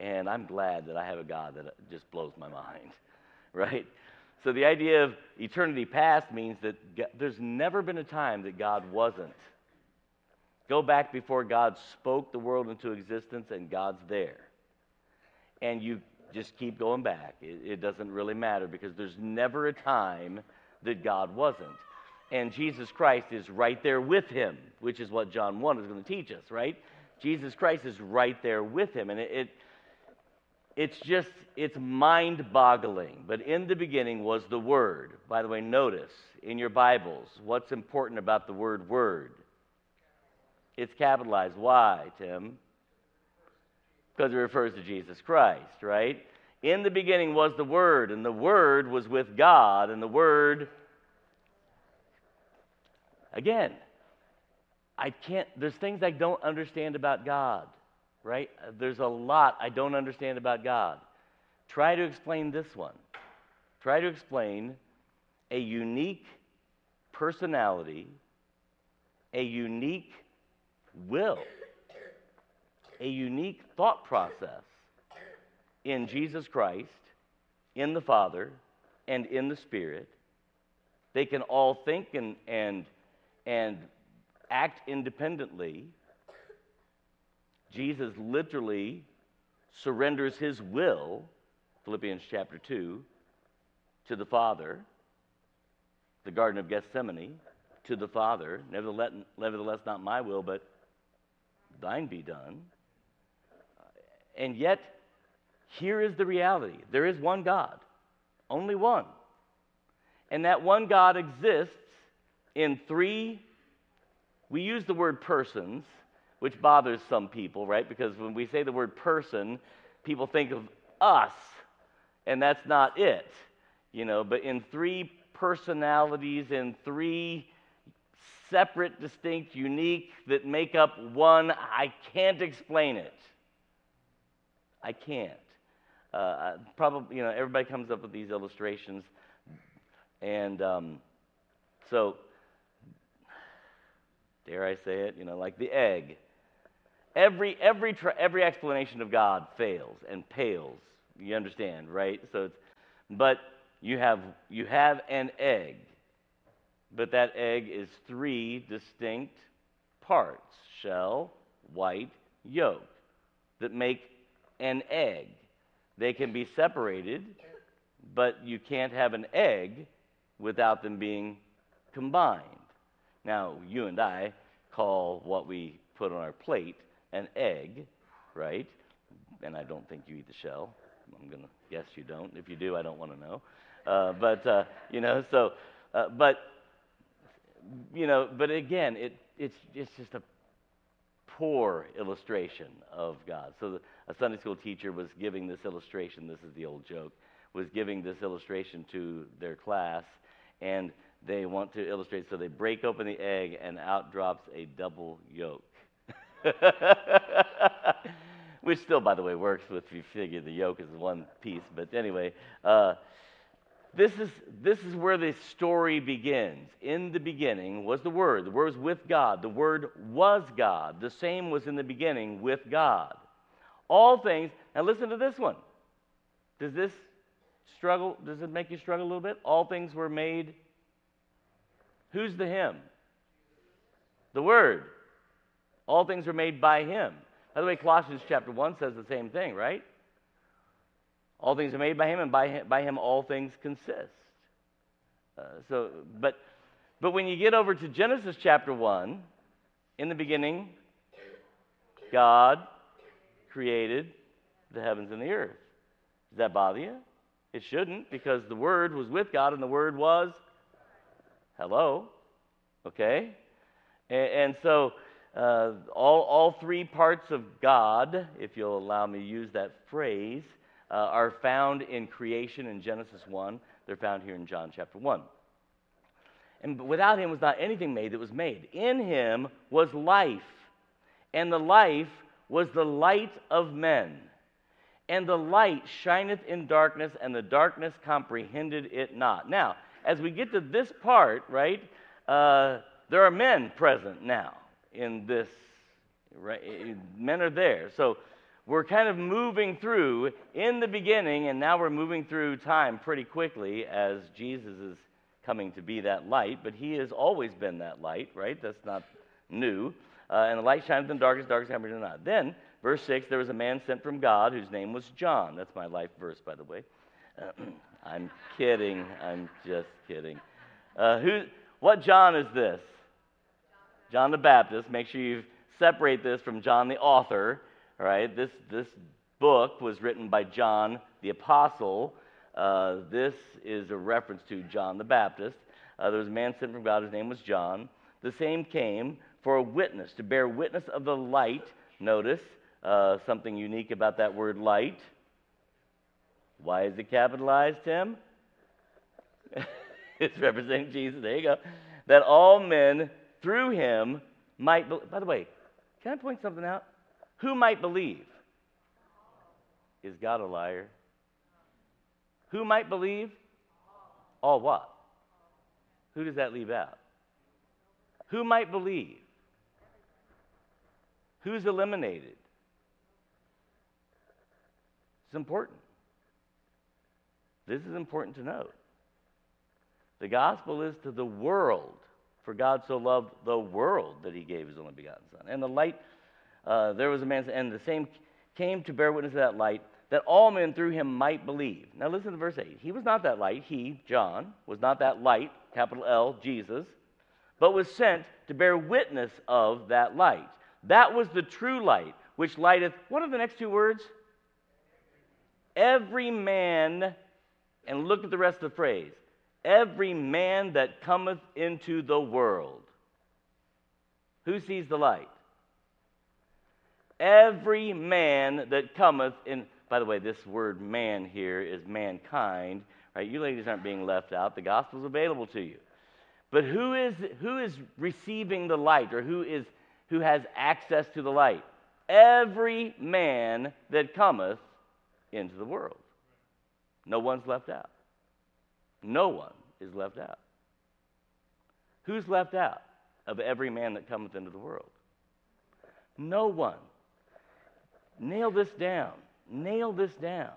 And I'm glad that I have a God that uh, just blows my mind, right? So the idea of eternity past means that there's never been a time that God wasn't. Go back before God spoke the world into existence and God's there. And you just keep going back. It, it doesn't really matter because there's never a time that God wasn't. And Jesus Christ is right there with him, which is what John 1 is going to teach us, right? Jesus Christ is right there with him. And it, it it's just, it's mind boggling. But in the beginning was the Word. By the way, notice in your Bibles what's important about the word Word. It's capitalized. Why, Tim? Because it refers to Jesus Christ, right? In the beginning was the Word, and the Word was with God, and the Word. Again, I can't, there's things I don't understand about God right? There's a lot I don't understand about God. Try to explain this one. Try to explain a unique personality, a unique will, a unique thought process in Jesus Christ, in the Father, and in the Spirit. They can all think and, and, and act independently Jesus literally surrenders his will, Philippians chapter 2, to the Father, the Garden of Gethsemane, to the Father. Nevertheless, nevertheless not my will, but thine be done. Uh, and yet, here is the reality there is one God, only one. And that one God exists in three, we use the word persons which bothers some people, right? Because when we say the word person, people think of us, and that's not it, you know. But in three personalities, in three separate, distinct, unique, that make up one, I can't explain it. I can't. Uh, probably, you know, everybody comes up with these illustrations, and um, so dare I say it, you know, like the egg. Every, every, every explanation of God fails and pales. You understand, right? So it's, but you have, you have an egg, but that egg is three distinct parts shell, white, yolk that make an egg. They can be separated, but you can't have an egg without them being combined. Now, you and I call what we put on our plate an egg, right? And I don't think you eat the shell. I'm going to guess you don't. If you do, I don't want to know. Uh, but, uh, you know, so, uh, but, you know, but again, it, it's, it's just a poor illustration of God. So the, a Sunday school teacher was giving this illustration, this is the old joke, was giving this illustration to their class, and they want to illustrate, so they break open the egg, and out drops a double yolk. Which still, by the way, works if you figure the yolk is one piece. But anyway, uh, this, is, this is where the story begins. In the beginning was the Word. The Word was with God. The Word was God. The same was in the beginning with God. All things, now listen to this one. Does this struggle, does it make you struggle a little bit? All things were made. Who's the Him? The Word. All things are made by him. By the way, Colossians chapter 1 says the same thing, right? All things are made by him, and by him, by him all things consist. Uh, so, but, but when you get over to Genesis chapter 1, in the beginning, God created the heavens and the earth. Does that bother you? It shouldn't, because the Word was with God and the Word was hello. Okay? And, and so uh, all, all three parts of God, if you'll allow me to use that phrase, uh, are found in creation in Genesis 1. They're found here in John chapter 1. And without him was not anything made that was made. In him was life, and the life was the light of men. And the light shineth in darkness, and the darkness comprehended it not. Now, as we get to this part, right, uh, there are men present now in this. Right, men are there. So we're kind of moving through in the beginning, and now we're moving through time pretty quickly as Jesus is coming to be that light, but he has always been that light, right? That's not new. Uh, and the light shines in the darkest darkness, darkness comprehends not. Then, verse 6, there was a man sent from God whose name was John. That's my life verse, by the way. I'm kidding. I'm just kidding. Uh, who, what John is this? John the Baptist. Make sure you separate this from John the author. All right, this, this book was written by John the apostle. Uh, this is a reference to John the Baptist. Uh, there was a man sent from God, his name was John. The same came for a witness, to bear witness of the light. Notice uh, something unique about that word light. Why is it capitalized, Tim? it's representing Jesus. There you go. That all men through him might. Be- By the way, can I point something out? Who might believe? Is God a liar? Who might believe? All what? Who does that leave out? Who might believe? Who's eliminated? It's important. This is important to note. The gospel is to the world, for God so loved the world that he gave his only begotten Son. And the light, uh, there was a man, and the same came to bear witness to that light, that all men through him might believe. Now listen to verse 8. He was not that light, he, John, was not that light, capital L, Jesus, but was sent to bear witness of that light. That was the true light, which lighteth, what are the next two words? Every man, and look at the rest of the phrase every man that cometh into the world. Who sees the light? Every man that cometh in. By the way, this word man here is mankind. Right? You ladies aren't being left out. The gospel's available to you. But who is who is receiving the light or who is who has access to the light? Every man that cometh into the world. No one's left out. No one is left out. Who's left out of every man that cometh into the world? No one. Nail this down. Nail this down.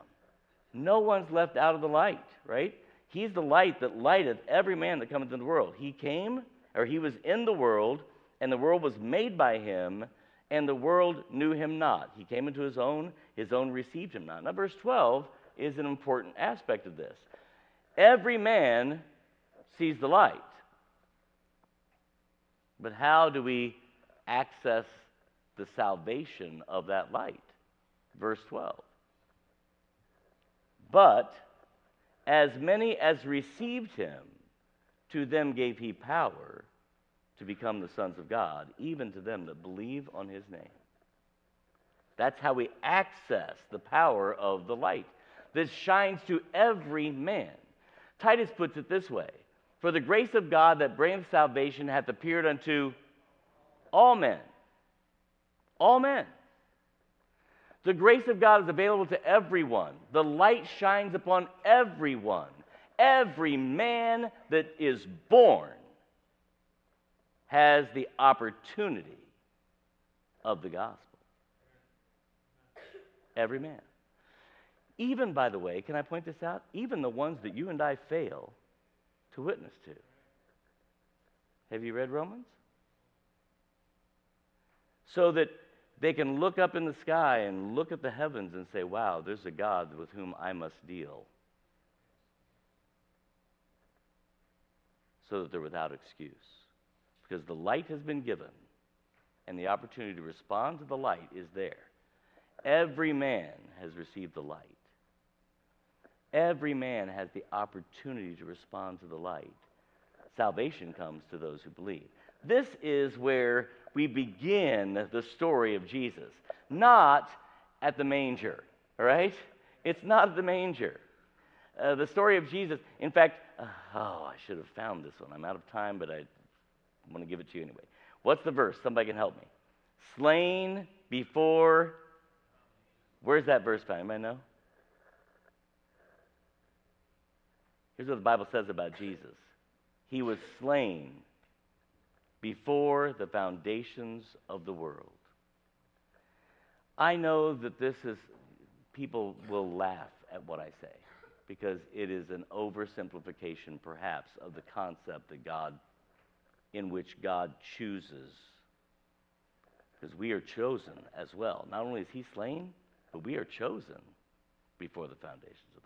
No one's left out of the light, right? He's the light that lighteth every man that cometh into the world. He came, or he was in the world, and the world was made by him, and the world knew him not. He came into his own, his own received him not. Now, verse 12 is an important aspect of this. Every man sees the light. But how do we access the salvation of that light? Verse 12. But as many as received him, to them gave he power to become the sons of God, even to them that believe on his name. That's how we access the power of the light that shines to every man. Titus puts it this way For the grace of God that bringeth salvation hath appeared unto all men. All men. The grace of God is available to everyone. The light shines upon everyone. Every man that is born has the opportunity of the gospel. Every man. Even, by the way, can I point this out? Even the ones that you and I fail to witness to. Have you read Romans? So that they can look up in the sky and look at the heavens and say, wow, there's a God with whom I must deal. So that they're without excuse. Because the light has been given, and the opportunity to respond to the light is there. Every man has received the light. Every man has the opportunity to respond to the light. Salvation comes to those who believe. This is where we begin the story of Jesus, not at the manger, all right? It's not at the manger. Uh, the story of Jesus, in fact, uh, oh, I should have found this one. I'm out of time, but I want to give it to you anyway. What's the verse? Somebody can help me. Slain before. Where's that verse found? Anybody know? Here's what the Bible says about Jesus He was slain before the foundations of the world. I know that this is, people will laugh at what I say because it is an oversimplification, perhaps, of the concept that God, in which God chooses. Because we are chosen as well. Not only is He slain, but we are chosen before the foundations of.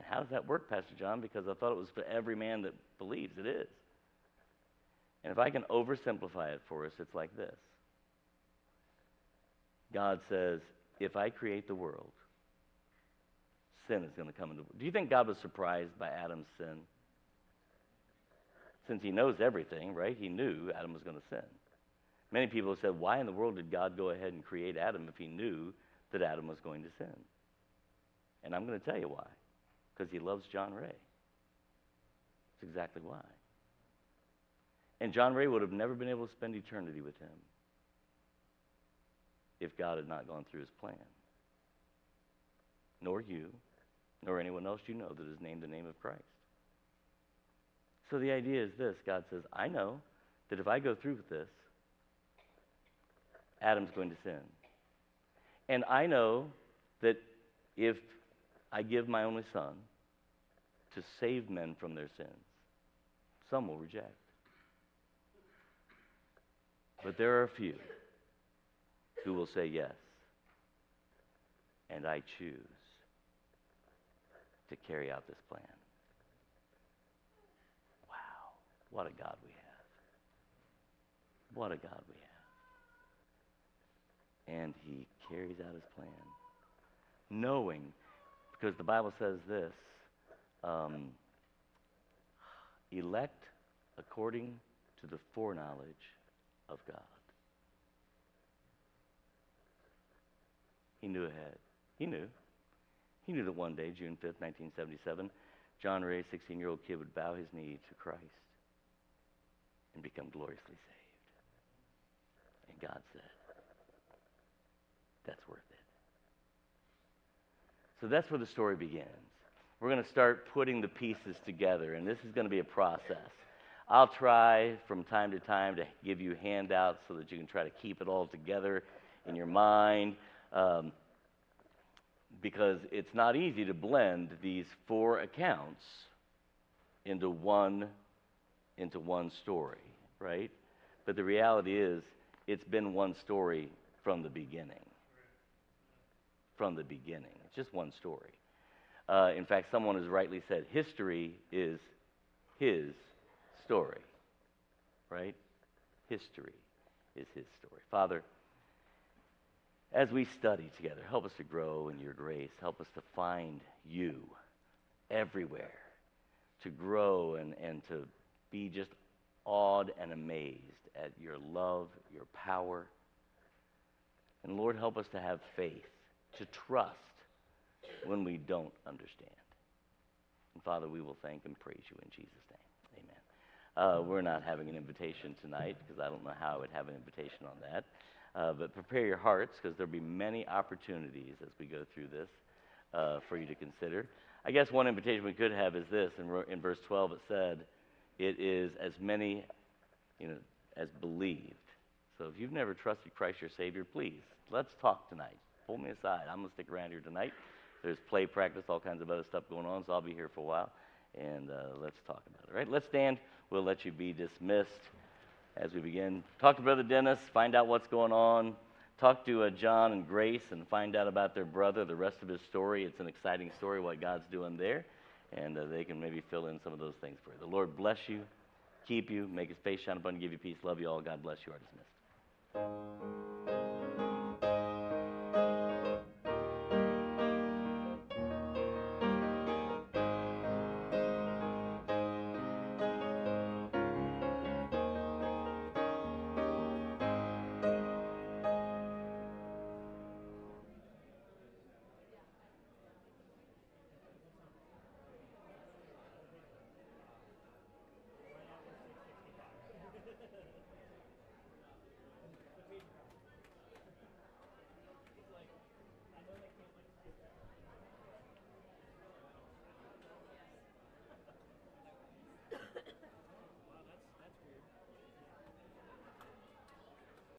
And how does that work, Pastor John? Because I thought it was for every man that believes. It is. And if I can oversimplify it for us, it's like this God says, if I create the world, sin is going to come into the world. Do you think God was surprised by Adam's sin? Since he knows everything, right? He knew Adam was going to sin. Many people have said, why in the world did God go ahead and create Adam if he knew that Adam was going to sin? And I'm going to tell you why. Because he loves John Ray. That's exactly why. And John Ray would have never been able to spend eternity with him if God had not gone through his plan. Nor you, nor anyone else you know that is named the name of Christ. So the idea is this God says, I know that if I go through with this, Adam's going to sin. And I know that if I give my only son to save men from their sins, some will reject. But there are a few who will say yes. And I choose to carry out this plan. Wow. What a God we have. What a God we have. And he carries out his plan. Knowing, because the Bible says this um, elect according to the foreknowledge of God. He knew ahead. He knew. He knew that one day, June 5th, 1977, John Ray, 16 year old kid, would bow his knee to Christ and become gloriously saved. And God said, That's worth it. So that's where the story begins. We're going to start putting the pieces together, and this is going to be a process. I'll try from time to time to give you handouts so that you can try to keep it all together in your mind. Um, because it's not easy to blend these four accounts into one into one story, right? But the reality is it's been one story from the beginning. From the beginning. It's just one story. Uh, in fact, someone has rightly said history is his story, right? History is his story. Father, as we study together, help us to grow in your grace. Help us to find you everywhere, to grow and, and to be just awed and amazed at your love, your power. And Lord, help us to have faith, to trust when we don't understand. And Father, we will thank and praise you in Jesus' name. Amen. Uh, we're not having an invitation tonight because I don't know how I would have an invitation on that. Uh, but prepare your hearts because there'll be many opportunities as we go through this uh, for you to consider. I guess one invitation we could have is this. In, in verse 12, it said, It is as many you know, as believed. So if you've never trusted Christ your Savior, please, let's talk tonight. Pull me aside. I'm going to stick around here tonight. There's play practice, all kinds of other stuff going on, so I'll be here for a while. And uh, let's talk about it. Right, let's stand. We'll let you be dismissed as we begin. Talk to Brother Dennis, find out what's going on. Talk to uh, John and Grace and find out about their brother, the rest of his story. It's an exciting story, what God's doing there. And uh, they can maybe fill in some of those things for you. The Lord bless you, keep you, make his face shine upon you, give you peace. Love you all. God bless you. Are dismissed.